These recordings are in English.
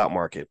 stock market.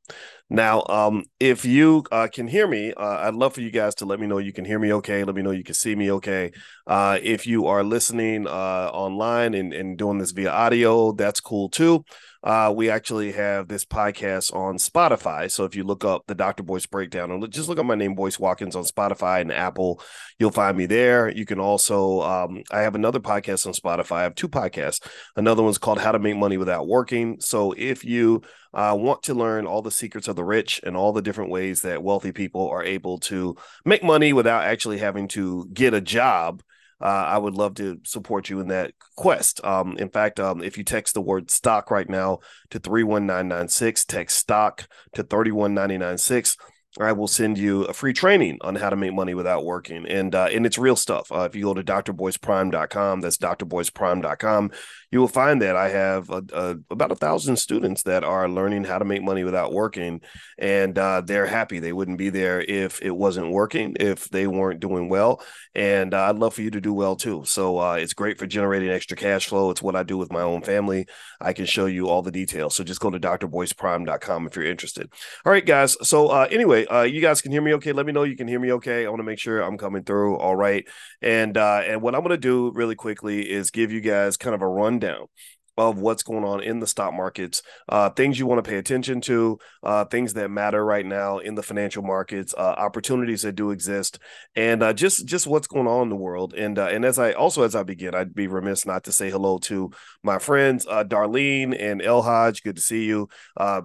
Now, um, if you uh, can hear me, uh, I'd love for you guys to let me know you can hear me okay. Let me know you can see me okay. Uh, if you are listening uh, online and, and doing this via audio, that's cool too. Uh, we actually have this podcast on Spotify. So if you look up the Dr. Boyce breakdown and just look up my name, Boyce Watkins, on Spotify and Apple, you'll find me there. You can also, um, I have another podcast on Spotify. I have two podcasts. Another one's called How to Make Money Without Working. So if you uh, want to learn all the secrets of the rich and all the different ways that wealthy people are able to make money without actually having to get a job, uh, I would love to support you in that quest. Um, in fact, um, if you text the word stock right now to 31996, text stock to 31996 I will send you a free training on how to make money without working. And uh, and it's real stuff. Uh, if you go to drboyceprime.com, that's drboyceprime.com, you will find that I have a, a, about a thousand students that are learning how to make money without working. And uh, they're happy. They wouldn't be there if it wasn't working, if they weren't doing well. And uh, I'd love for you to do well too. So uh, it's great for generating extra cash flow. It's what I do with my own family. I can show you all the details. So just go to drboyceprime.com if you're interested. All right, guys. So uh, anyway, uh, you guys can hear me okay. Let me know you can hear me okay. I want to make sure I'm coming through all right. And uh, and what I'm going to do really quickly is give you guys kind of a rundown of what's going on in the stock markets, uh, things you want to pay attention to, uh, things that matter right now in the financial markets, uh, opportunities that do exist, and uh, just just what's going on in the world. And uh, and as I also as I begin, I'd be remiss not to say hello to my friends uh, Darlene and El Hodge. Good to see you,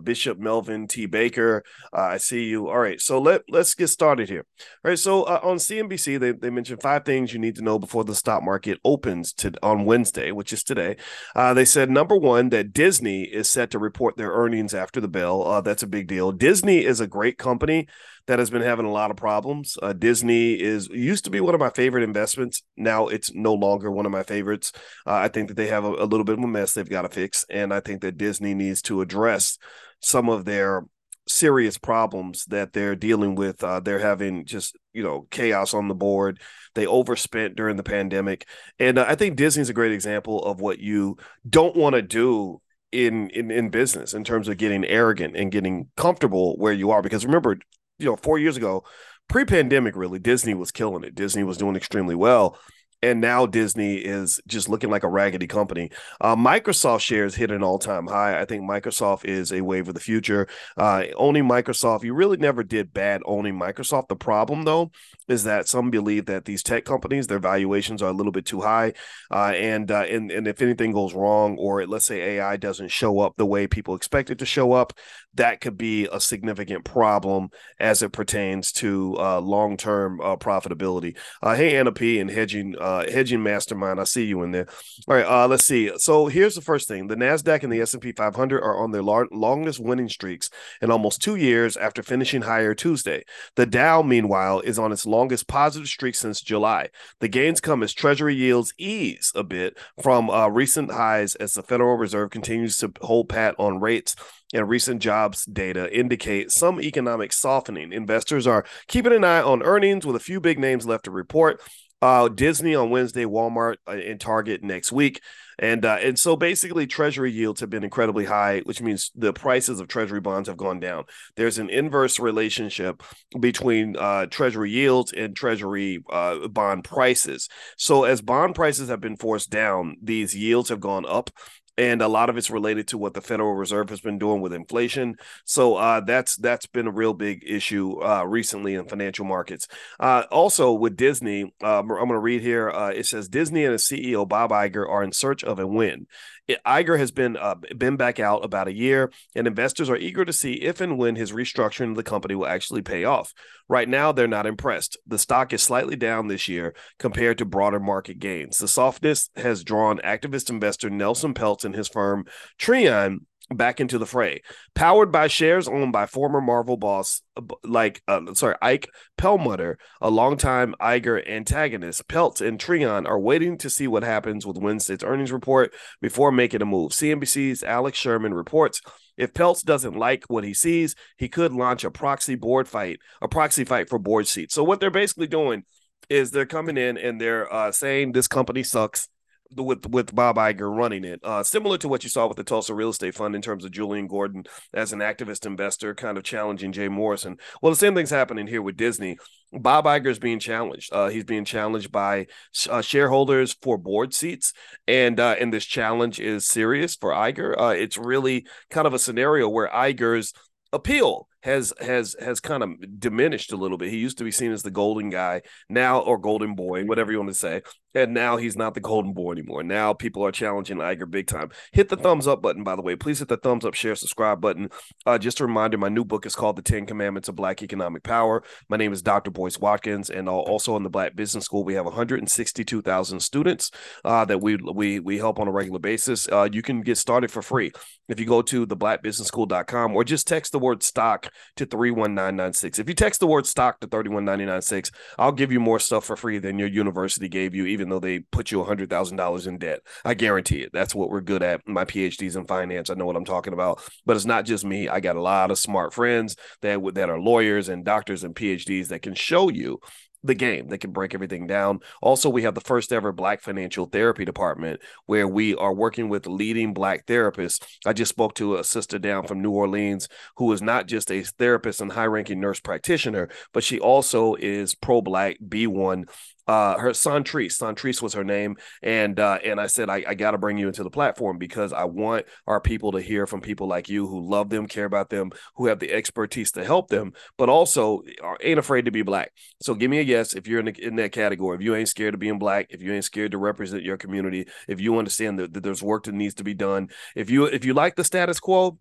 Bishop Melvin T Baker. I see you. All right, so let let's get started here. All right, so on CNBC they they mentioned five things you need to know before the stock market opens to on Wednesday, which is today. they said said number one that Disney is set to report their earnings after the bell. Uh, that's a big deal. Disney is a great company that has been having a lot of problems. Uh, Disney is used to be one of my favorite investments. Now it's no longer one of my favorites. Uh, I think that they have a, a little bit of a mess they've got to fix, and I think that Disney needs to address some of their serious problems that they're dealing with. Uh, they're having just you know chaos on the board. They overspent during the pandemic, and uh, I think Disney's a great example of what you don't want to do in, in in business in terms of getting arrogant and getting comfortable where you are. Because remember, you know, four years ago, pre-pandemic, really, Disney was killing it. Disney was doing extremely well and now Disney is just looking like a raggedy company. Uh, Microsoft shares hit an all time high. I think Microsoft is a wave of the future. Uh, owning Microsoft, you really never did bad owning Microsoft. The problem, though, is that some believe that these tech companies, their valuations are a little bit too high, uh, and uh, and and if anything goes wrong, or let's say AI doesn't show up the way people expect it to show up, that could be a significant problem as it pertains to uh, long term uh, profitability. hey, Anna P. and hedging uh, hedging mastermind. I see you in there. All right, uh, let's see. So here's the first thing: the Nasdaq and the S and P 500 are on their lar- longest winning streaks in almost two years after finishing higher Tuesday. The Dow, meanwhile, is on its longest positive streak since July. The gains come as Treasury yields ease a bit from uh, recent highs as the Federal Reserve continues to hold pat on rates and recent jobs data indicate some economic softening. Investors are keeping an eye on earnings with a few big names left to report. Uh, Disney on Wednesday, Walmart uh, and Target next week. And uh, and so basically, Treasury yields have been incredibly high, which means the prices of Treasury bonds have gone down. There's an inverse relationship between uh, Treasury yields and Treasury uh, bond prices. So as bond prices have been forced down, these yields have gone up and a lot of it's related to what the Federal Reserve has been doing with inflation. So uh, that's that's been a real big issue uh, recently in financial markets. Uh, also with Disney, uh, I'm going to read here. Uh, it says Disney and its CEO Bob Iger are in search of a win. Iger has been uh, been back out about a year, and investors are eager to see if and when his restructuring of the company will actually pay off. Right now, they're not impressed. The stock is slightly down this year compared to broader market gains. The softness has drawn activist investor Nelson Peltz and his firm Trian back into the fray. Powered by shares owned by former Marvel boss, like, uh, sorry, Ike Perlmutter, a longtime Iger antagonist, Peltz and Trian are waiting to see what happens with Wednesday's earnings report before making a move. CNBC's Alex Sherman reports if Peltz doesn't like what he sees, he could launch a proxy board fight, a proxy fight for board seats. So what they're basically doing is they're coming in and they're uh, saying this company sucks with with Bob Iger running it, uh, similar to what you saw with the Tulsa Real Estate Fund in terms of Julian Gordon as an activist investor, kind of challenging Jay Morrison. Well, the same thing's happening here with Disney. Bob Iger is being challenged. Uh, he's being challenged by uh, shareholders for board seats, and uh, and this challenge is serious for Iger. Uh, it's really kind of a scenario where Iger's appeal has has has kind of diminished a little bit. He used to be seen as the golden guy now, or golden boy, whatever you want to say. And now he's not the golden boy anymore. Now people are challenging Iger big time. Hit the thumbs up button, by the way. Please hit the thumbs up, share, subscribe button. Uh, just a reminder, my new book is called The Ten Commandments of Black Economic Power. My name is Dr. Boyce Watkins, and also in the Black Business School, we have 162,000 students uh, that we we we help on a regular basis. Uh, you can get started for free if you go to theblackbusinessschool.com or just text the word stock to 31996. If you text the word stock to 31996, I'll give you more stuff for free than your university gave you, even though they put you $100,000 in debt. I guarantee it. That's what we're good at. My PhD's in finance. I know what I'm talking about. But it's not just me. I got a lot of smart friends that, that are lawyers and doctors and PhDs that can show you the game They can break everything down. Also, we have the first ever Black Financial Therapy Department where we are working with leading Black therapists. I just spoke to a sister down from New Orleans who is not just a therapist and high ranking nurse practitioner, but she also is pro Black B1 uh her Santrice, Santrice was her name. And uh and I said, I, I gotta bring you into the platform because I want our people to hear from people like you who love them, care about them, who have the expertise to help them, but also ain't afraid to be black. So give me a yes if you're in, the, in that category. If you ain't scared of being black, if you ain't scared to represent your community, if you understand that, that there's work that needs to be done, if you if you like the status quo,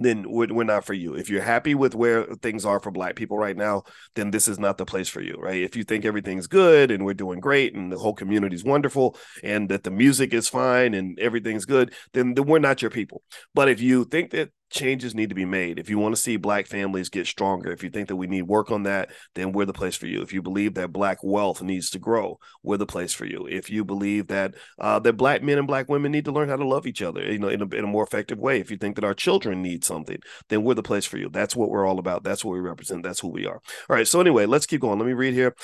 then we're, not for you. If you're happy with where things are for black people right now, then this is not the place for you, right? If you think everything's good and we're doing great and the whole community is wonderful and that the music is fine and everything's good, then, then we're not your people. But if you think that changes need to be made. If you want to see black families get stronger, if you think that we need work on that, then we're the place for you. If you believe that black wealth needs to grow, we're the place for you. If you believe that uh, that black men and black women need to learn how to love each other, you know, in a, in a more effective way. If you think that our children need something, then we're the place for you. That's what we're all about. That's what we represent. That's who we are. All right. So anyway, let's keep going. Let me read here.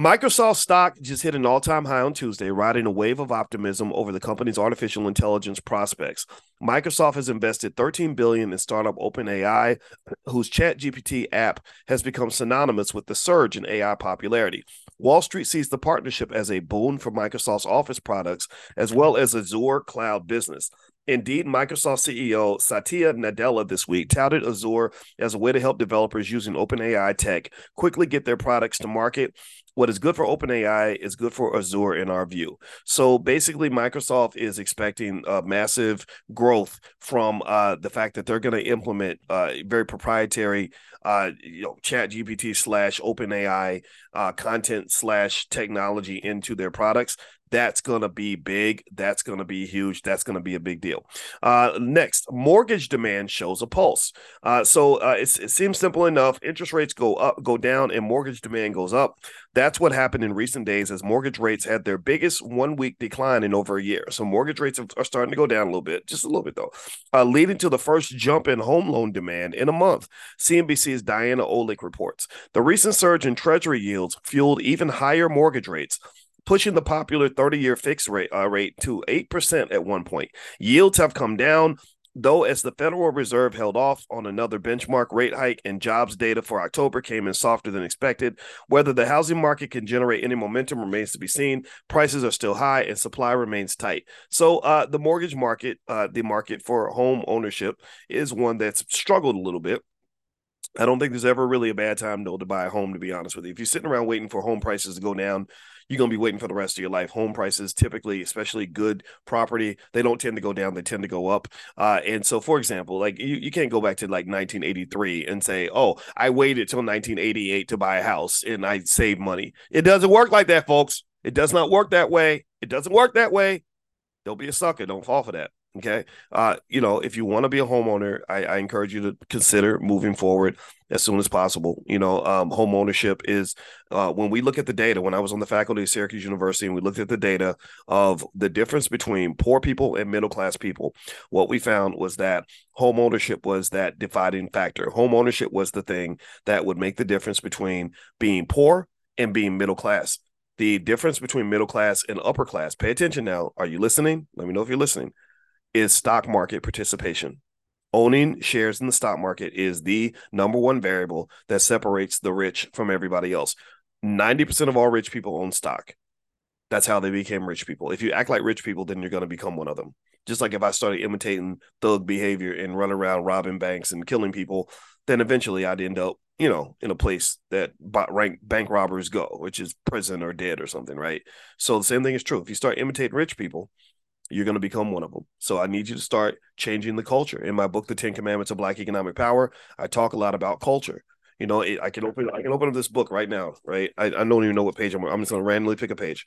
Microsoft stock just hit an all-time high on Tuesday, riding a wave of optimism over the company's artificial intelligence prospects. Microsoft has invested 13 billion in startup OpenAI, whose ChatGPT app has become synonymous with the surge in AI popularity. Wall Street sees the partnership as a boon for Microsoft's Office products as well as Azure cloud business. Indeed, Microsoft CEO Satya Nadella this week touted Azure as a way to help developers using OpenAI tech quickly get their products to market what is good for OpenAI is good for Azure in our view. So basically, Microsoft is expecting a massive growth from uh, the fact that they're going to implement uh, very proprietary, uh, you know, Chat GPT slash OpenAI uh, content slash technology into their products that's going to be big. That's going to be huge. That's going to be a big deal. Uh, next, mortgage demand shows a pulse. Uh, so uh, it seems simple enough. Interest rates go up, go down, and mortgage demand goes up. That's what happened in recent days as mortgage rates had their biggest one week decline in over a year. So mortgage rates are starting to go down a little bit, just a little bit though, uh, leading to the first jump in home loan demand in a month. CNBC's Diana Olick reports the recent surge in Treasury yields fueled even higher mortgage rates pushing the popular 30-year fixed rate uh, rate to 8% at one point. Yields have come down, though as the Federal Reserve held off on another benchmark rate hike and jobs data for October came in softer than expected. Whether the housing market can generate any momentum remains to be seen. Prices are still high and supply remains tight. So uh, the mortgage market, uh, the market for home ownership is one that's struggled a little bit. I don't think there's ever really a bad time though to buy a home. To be honest with you, if you're sitting around waiting for home prices to go down, you're going to be waiting for the rest of your life. Home prices typically, especially good property, they don't tend to go down, they tend to go up. Uh, and so, for example, like you, you can't go back to like 1983 and say, oh, I waited till 1988 to buy a house and I saved money. It doesn't work like that, folks. It does not work that way. It doesn't work that way. Don't be a sucker. Don't fall for that. Okay. Uh, you know, if you want to be a homeowner, I, I, encourage you to consider moving forward as soon as possible. You know, um, home ownership is uh, when we look at the data, when I was on the faculty of Syracuse University and we looked at the data of the difference between poor people and middle class people, what we found was that home ownership was that dividing factor. Home ownership was the thing that would make the difference between being poor and being middle class The difference between middle class and upper class, pay attention now. Are you listening? Let me know if you're listening. Is stock market participation. Owning shares in the stock market is the number one variable that separates the rich from everybody else. 90% of all rich people own stock. That's how they became rich people. If you act like rich people, then you're going to become one of them. Just like if I started imitating thug behavior and run around robbing banks and killing people, then eventually I'd end up, you know, in a place that bank robbers go, which is prison or dead or something, right? So the same thing is true. If you start imitating rich people, you're going to become one of them. So I need you to start changing the culture. In my book, The Ten Commandments of Black Economic Power, I talk a lot about culture. You know, it, I can open I can open up this book right now, right? I, I don't even know what page I'm. I'm just going to randomly pick a page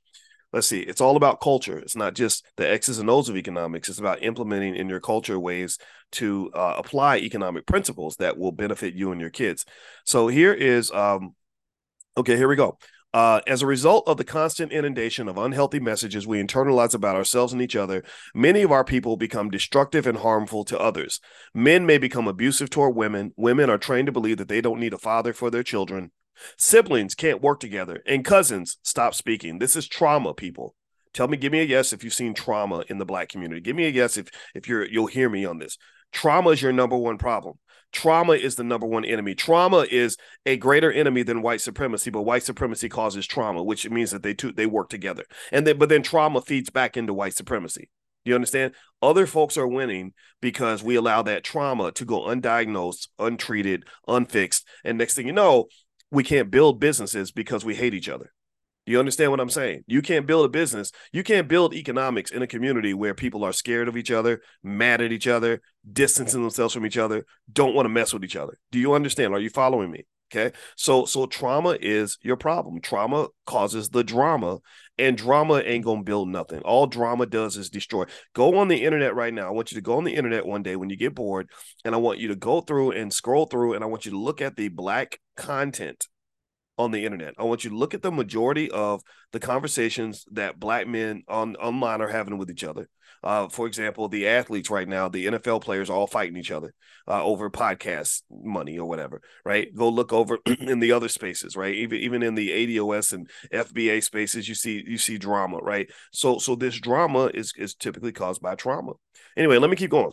let's see, it's all about culture. It's not just the X's and O's of economics. It's about implementing in your culture ways to uh, apply economic principles that will benefit you and your kids. So here is, um, okay, here we go. Uh, as a result of the constant inundation of unhealthy messages we internalize about ourselves and each other, many of our people become destructive and harmful to others. Men may become abusive toward women. Women are trained to believe that they don't need a father for their children. Siblings can't work together, and cousins stop speaking. This is trauma, people. Tell me, give me a yes if you've seen trauma in the black community. Give me a yes if if you're you'll hear me on this. Trauma is your number one problem. Trauma is the number one enemy. Trauma is a greater enemy than white supremacy, but white supremacy causes trauma, which means that they they work together. And then but then trauma feeds back into white supremacy. Do you understand? Other folks are winning because we allow that trauma to go undiagnosed, untreated, unfixed. And next thing you know, we can't build businesses because we hate each other. You understand what I'm saying? You can't build a business. You can't build economics in a community where people are scared of each other, mad at each other, distancing themselves from each other, don't want to mess with each other. Do you understand? Are you following me? Okay. So so trauma is your problem. Trauma causes the drama, and drama ain't gonna build nothing. All drama does is destroy. Go on the internet right now. I want you to go on the internet one day when you get bored, and I want you to go through and scroll through, and I want you to look at the black content on the internet. I want you to look at the majority of the conversations that black men on online are having with each other. Uh, for example, the athletes right now, the NFL players all fighting each other uh, over podcast money or whatever, right? Go look over in the other spaces, right? Even even in the ADOS and FBA spaces, you see you see drama, right? So so this drama is is typically caused by trauma. Anyway, let me keep going.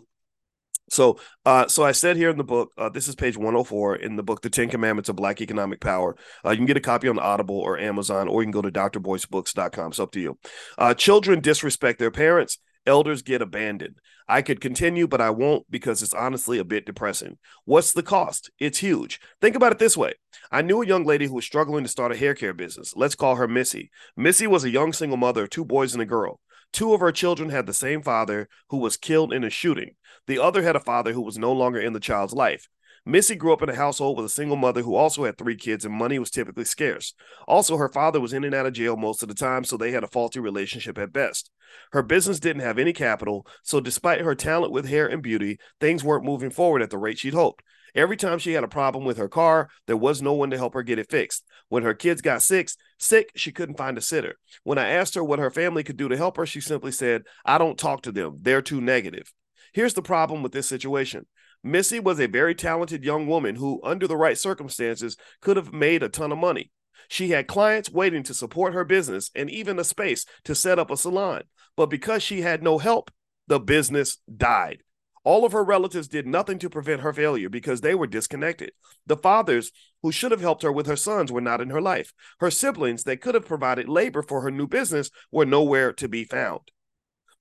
So, uh, so I said here in the book, uh, this is page 104 in the book, The Ten Commandments of Black Economic Power. Uh, you can get a copy on Audible or Amazon, or you can go to drboycebooks.com. It's up to you. Uh, children disrespect their parents. Elders get abandoned. I could continue, but I won't because it's honestly a bit depressing. What's the cost? It's huge. Think about it this way I knew a young lady who was struggling to start a hair care business. Let's call her Missy. Missy was a young single mother two boys and a girl. Two of her children had the same father who was killed in a shooting. The other had a father who was no longer in the child's life. Missy grew up in a household with a single mother who also had three kids, and money was typically scarce. Also, her father was in and out of jail most of the time, so they had a faulty relationship at best. Her business didn't have any capital, so despite her talent with hair and beauty, things weren't moving forward at the rate she'd hoped. Every time she had a problem with her car, there was no one to help her get it fixed. When her kids got sick, sick, she couldn't find a sitter. When I asked her what her family could do to help her, she simply said, "I don't talk to them. They're too negative." Here's the problem with this situation. Missy was a very talented young woman who, under the right circumstances, could have made a ton of money. She had clients waiting to support her business and even a space to set up a salon. But because she had no help, the business died. All of her relatives did nothing to prevent her failure because they were disconnected. The fathers who should have helped her with her sons were not in her life. Her siblings that could have provided labor for her new business were nowhere to be found.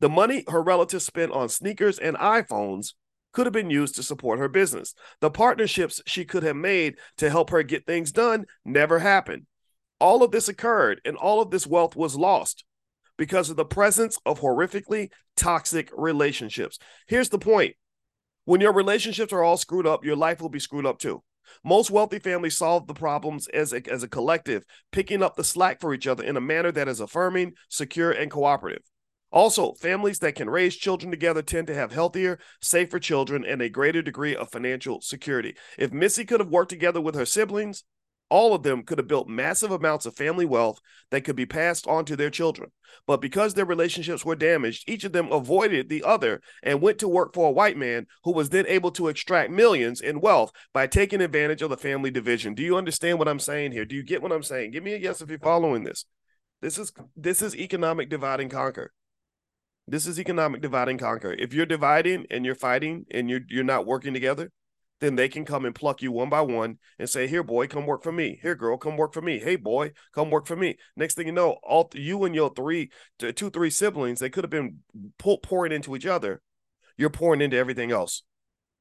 The money her relatives spent on sneakers and iPhones could have been used to support her business. The partnerships she could have made to help her get things done never happened. All of this occurred and all of this wealth was lost because of the presence of horrifically toxic relationships. Here's the point when your relationships are all screwed up, your life will be screwed up too. Most wealthy families solve the problems as a, as a collective, picking up the slack for each other in a manner that is affirming, secure, and cooperative. Also, families that can raise children together tend to have healthier, safer children and a greater degree of financial security. If Missy could have worked together with her siblings, all of them could have built massive amounts of family wealth that could be passed on to their children. But because their relationships were damaged, each of them avoided the other and went to work for a white man who was then able to extract millions in wealth by taking advantage of the family division. Do you understand what I'm saying here? Do you get what I'm saying? Give me a yes if you're following this. This is this is economic divide and conquer. This is economic divide and conquer. If you're dividing and you're fighting and you're you're not working together, then they can come and pluck you one by one and say, "Here, boy, come work for me. Here, girl, come work for me. Hey, boy, come work for me." Next thing you know, all you and your three, two, three siblings, they could have been pouring into each other. You're pouring into everything else.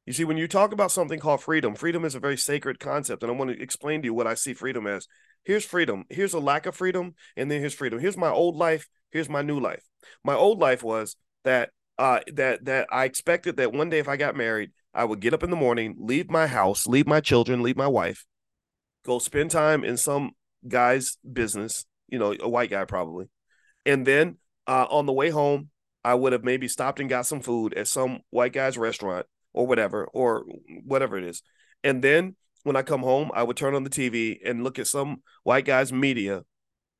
You see, when you talk about something called freedom, freedom is a very sacred concept, and I want to explain to you what I see freedom as. Here's freedom. Here's a lack of freedom, and then here's freedom. Here's my old life. Here's my new life. My old life was that uh, that that I expected that one day if I got married, I would get up in the morning, leave my house, leave my children, leave my wife, go spend time in some guy's business, you know, a white guy probably. And then uh, on the way home, I would have maybe stopped and got some food at some white guy's restaurant or whatever, or whatever it is. And then when I come home, I would turn on the TV and look at some white guy's media,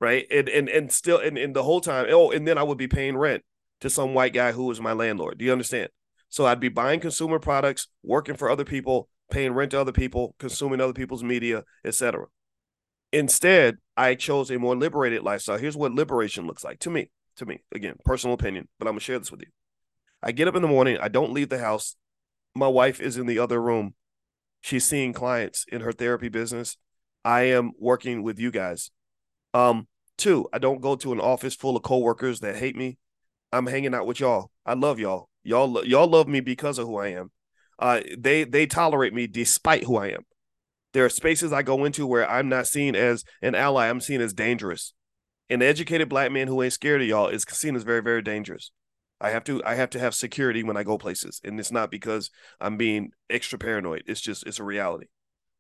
right? And and and still and, and the whole time, oh, and then I would be paying rent to some white guy who was my landlord. Do you understand? So I'd be buying consumer products, working for other people, paying rent to other people, consuming other people's media, etc. Instead, I chose a more liberated lifestyle. Here's what liberation looks like to me. To me, again, personal opinion, but I'm gonna share this with you. I get up in the morning. I don't leave the house. My wife is in the other room. She's seeing clients in her therapy business. I am working with you guys. Um, two, I don't go to an office full of coworkers that hate me. I'm hanging out with y'all. I love y'all. Y'all y'all love me because of who I am. Uh, they they tolerate me despite who I am. There are spaces I go into where I'm not seen as an ally. I'm seen as dangerous. An educated black man who ain't scared of y'all is seen as very very dangerous. I have to I have to have security when I go places, and it's not because I'm being extra paranoid. It's just it's a reality,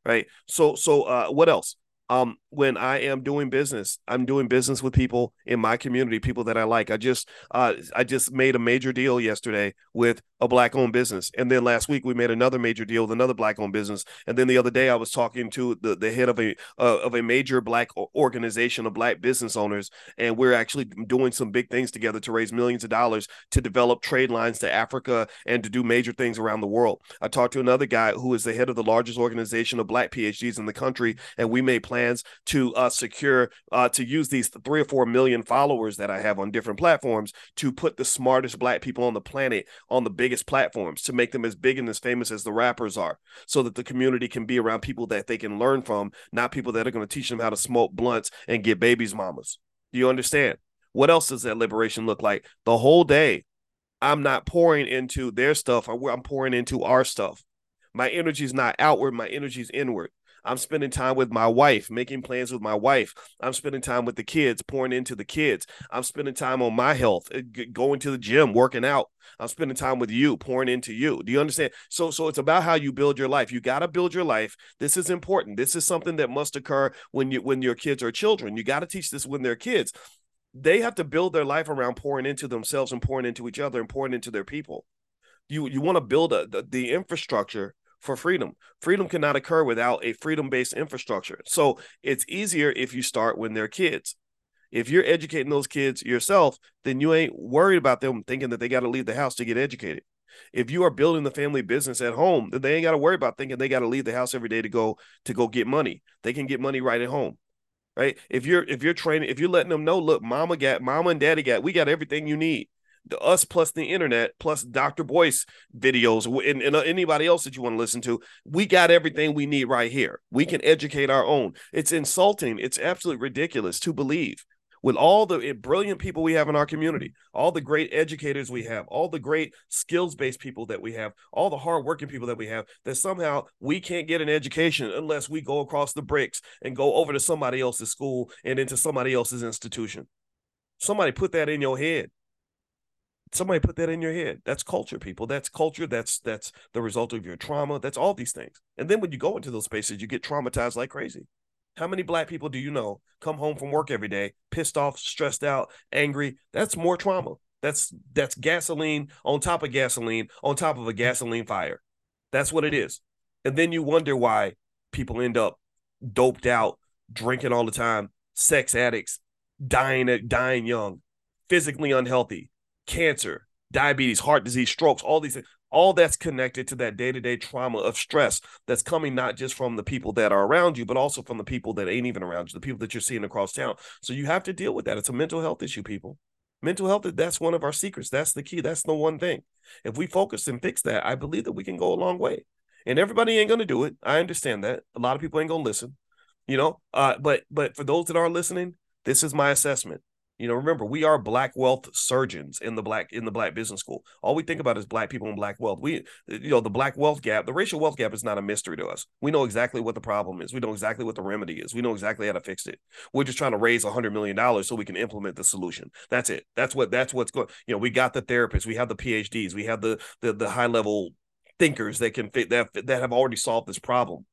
right? So so uh, what else? Um, when I am doing business, I'm doing business with people in my community, people that I like. I just uh, I just made a major deal yesterday with a black owned business, and then last week we made another major deal with another black owned business, and then the other day I was talking to the, the head of a uh, of a major black organization of black business owners, and we're actually doing some big things together to raise millions of dollars to develop trade lines to Africa and to do major things around the world. I talked to another guy who is the head of the largest organization of black PhDs in the country, and we made plans to uh, secure uh, to use these three or four million followers that I have on different platforms to put the smartest black people on the planet on the biggest platforms to make them as big and as famous as the rappers are, so that the community can be around people that they can learn from, not people that are going to teach them how to smoke blunts and get babies mamas. Do you understand? What else does that liberation look like? The whole day, I'm not pouring into their stuff, I'm pouring into our stuff. My energy is not outward, my energy is inward. I'm spending time with my wife, making plans with my wife. I'm spending time with the kids, pouring into the kids. I'm spending time on my health, uh, going to the gym, working out. I'm spending time with you, pouring into you. Do you understand? So, so it's about how you build your life. You got to build your life. This is important. This is something that must occur when you when your kids are children. You got to teach this when they're kids. They have to build their life around pouring into themselves and pouring into each other and pouring into their people. You you want to build a, the, the infrastructure for freedom. Freedom cannot occur without a freedom based infrastructure. So it's easier if you start when they're kids. If you're educating those kids yourself, then you ain't worried about them thinking that they got to leave the house to get educated. If you are building the family business at home, then they ain't got to worry about thinking they got to leave the house every day to go to go get money. They can get money right at home. Right? If you're if you're training, if you're letting them know, look, mama got mama and daddy got, we got everything you need the us plus the internet plus Dr. Boyce videos and, and, uh, anybody else that you want to listen to, we got everything we need right here. We can educate our own. It's insulting. It's absolutely ridiculous to believe with all the eh, brilliant people we have in our community, all the great educators we have, all the great skills based people that we have, all the hardworking people that we have, that somehow we can't get an education unless we go across the bricks and go over to somebody else's school and into somebody else's institution. Somebody put that in your head somebody put that in your head. That's culture people. That's culture. That's that's the result of your trauma. That's all these things. And then when you go into those spaces you get traumatized like crazy. How many black people do you know come home from work every day pissed off stressed out angry? That's more trauma. That's that's gasoline on top of gasoline on top of a gasoline fire. That's what it is. And then you wonder why people end up doped out drinking all the time sex addicts dying dying young physically unhealthy cancer, diabetes, heart disease, strokes, all these things. all that's connected to that day-to-day trauma of stress that's coming not just from the people that are around you but also from the people that ain't even around you the people that you're seeing across town. So you have to deal with that. It's a mental health issue people. Mental health that's one of our secrets. That's the key. That's the one thing. If we focus and fix that i believe that we can go a long way. And everybody ain't going to do it. I understand that. A lot of people ain't going to listen you know? Uh, but but for those that are listening this is my assessment you know, remember we are black wealth surgeons in the black in the black business school. All we think about is black people and black wealth. We, you know, the black wealth gap, the racial wealth gap is not a mystery to us. We know exactly what the problem is. We know exactly what the remedy is. We know exactly how to fix it. We're just trying to raise a hundred million dollars so we can implement the solution. That's it. That's what that's what's going. You know, we got the therapists, we have the PhDs, we have the the, the high level thinkers that can fit that that have already solved this problem.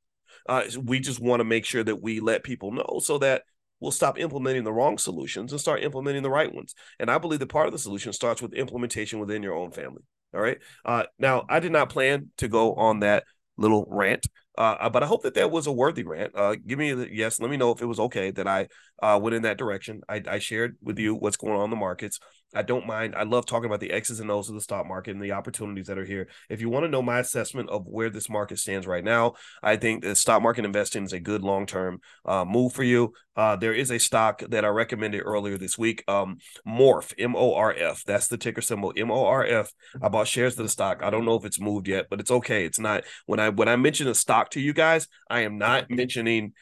Uh, we just want to make sure that we let people know so that we'll stop implementing the wrong solutions and start implementing the right ones. And I believe that part of the solution starts with implementation within your own family. All right. Uh, now, I did not plan to go on that little rant, uh, but I hope that that was a worthy rant. Uh, give me a yes. Let me know if it was okay that I uh, went in that direction. I, I shared with you what's going on in the markets. I don't mind. I love talking about the X's and O's of the stock market and the opportunities that are here. If you want to know my assessment of where this market stands right now, I think the stock market investing is a good long term uh, move for you. Uh, there is a stock that I recommended earlier this week, um, Morph, M O R F. That's the ticker symbol, M O R F. I bought shares of the stock. I don't know if it's moved yet, but it's okay. It's not when I when I mention a stock to you guys, I am not mentioning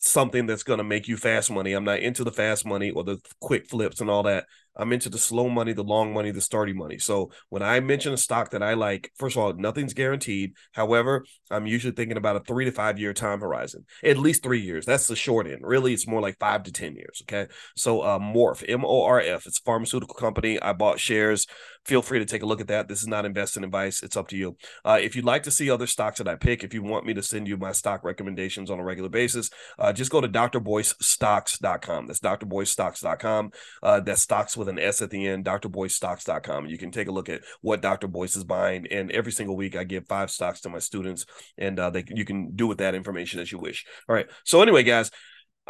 something that's going to make you fast money. I'm not into the fast money or the quick flips and all that. I'm into the slow money, the long money, the starting money. So when I mention a stock that I like, first of all, nothing's guaranteed. However, I'm usually thinking about a three to five year time horizon, at least three years. That's the short end. Really, it's more like five to 10 years. Okay. So uh, Morph, M O R F, it's a pharmaceutical company. I bought shares. Feel free to take a look at that. This is not investing advice. It's up to you. Uh, if you'd like to see other stocks that I pick, if you want me to send you my stock recommendations on a regular basis, uh, just go to drboycestocks.com. That's drboycestocks.com. Uh, that's stocks with with an S at the end, drboycestocks.com. You can take a look at what Dr. Boyce is buying. And every single week, I give five stocks to my students, and uh, they you can do with that information as you wish. All right. So, anyway, guys,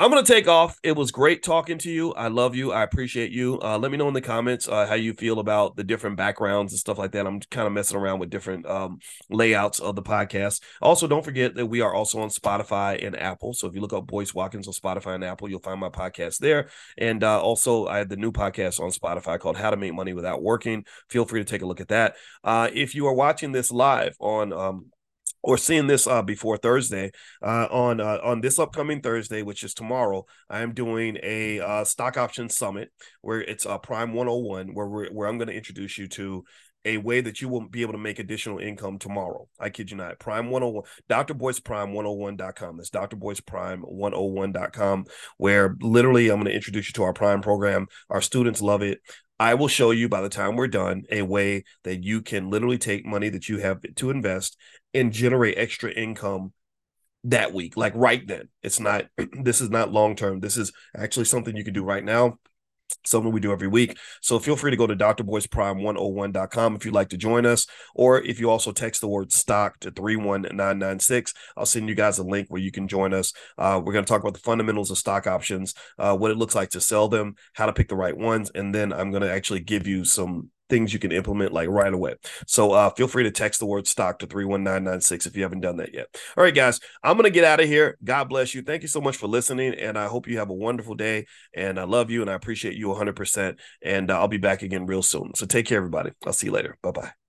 I'm gonna take off. It was great talking to you. I love you. I appreciate you. Uh, let me know in the comments uh, how you feel about the different backgrounds and stuff like that. I'm kind of messing around with different um, layouts of the podcast. Also, don't forget that we are also on Spotify and Apple. So if you look up Boyce Watkins on Spotify and Apple, you'll find my podcast there. And uh, also, I have the new podcast on Spotify called How to Make Money Without Working. Feel free to take a look at that. Uh, if you are watching this live on um, or seeing this uh, before Thursday, uh, on uh, on this upcoming Thursday, which is tomorrow, I am doing a uh, stock option summit where it's uh, Prime 101, where where I'm going to introduce you to a way that you will be able to make additional income tomorrow. I kid you not. Prime 101, Dr. Boyce Prime 101.com. That's Dr. Boyce Prime 101.com, where literally I'm going to introduce you to our Prime program. Our students love it. I will show you by the time we're done a way that you can literally take money that you have to invest and generate extra income that week, like right then. It's not, this is not long term. This is actually something you can do right now something we do every week. So feel free to go to drboyceprime101.com if you'd like to join us, or if you also text the word stock to 31996, I'll send you guys a link where you can join us. Uh, we're going to talk about the fundamentals of stock options, uh, what it looks like to sell them, how to pick the right ones, and then I'm going to actually give you some things you can implement like right away. So uh, feel free to text the word stock to 31996 if you haven't done that yet. All right, guys, I'm going to get out of here. God bless you. Thank you so much for listening. And I hope you have a wonderful day. And I love you and I appreciate you 100%. And uh, I'll be back again real soon. So take care, everybody. I'll see you later. Bye bye.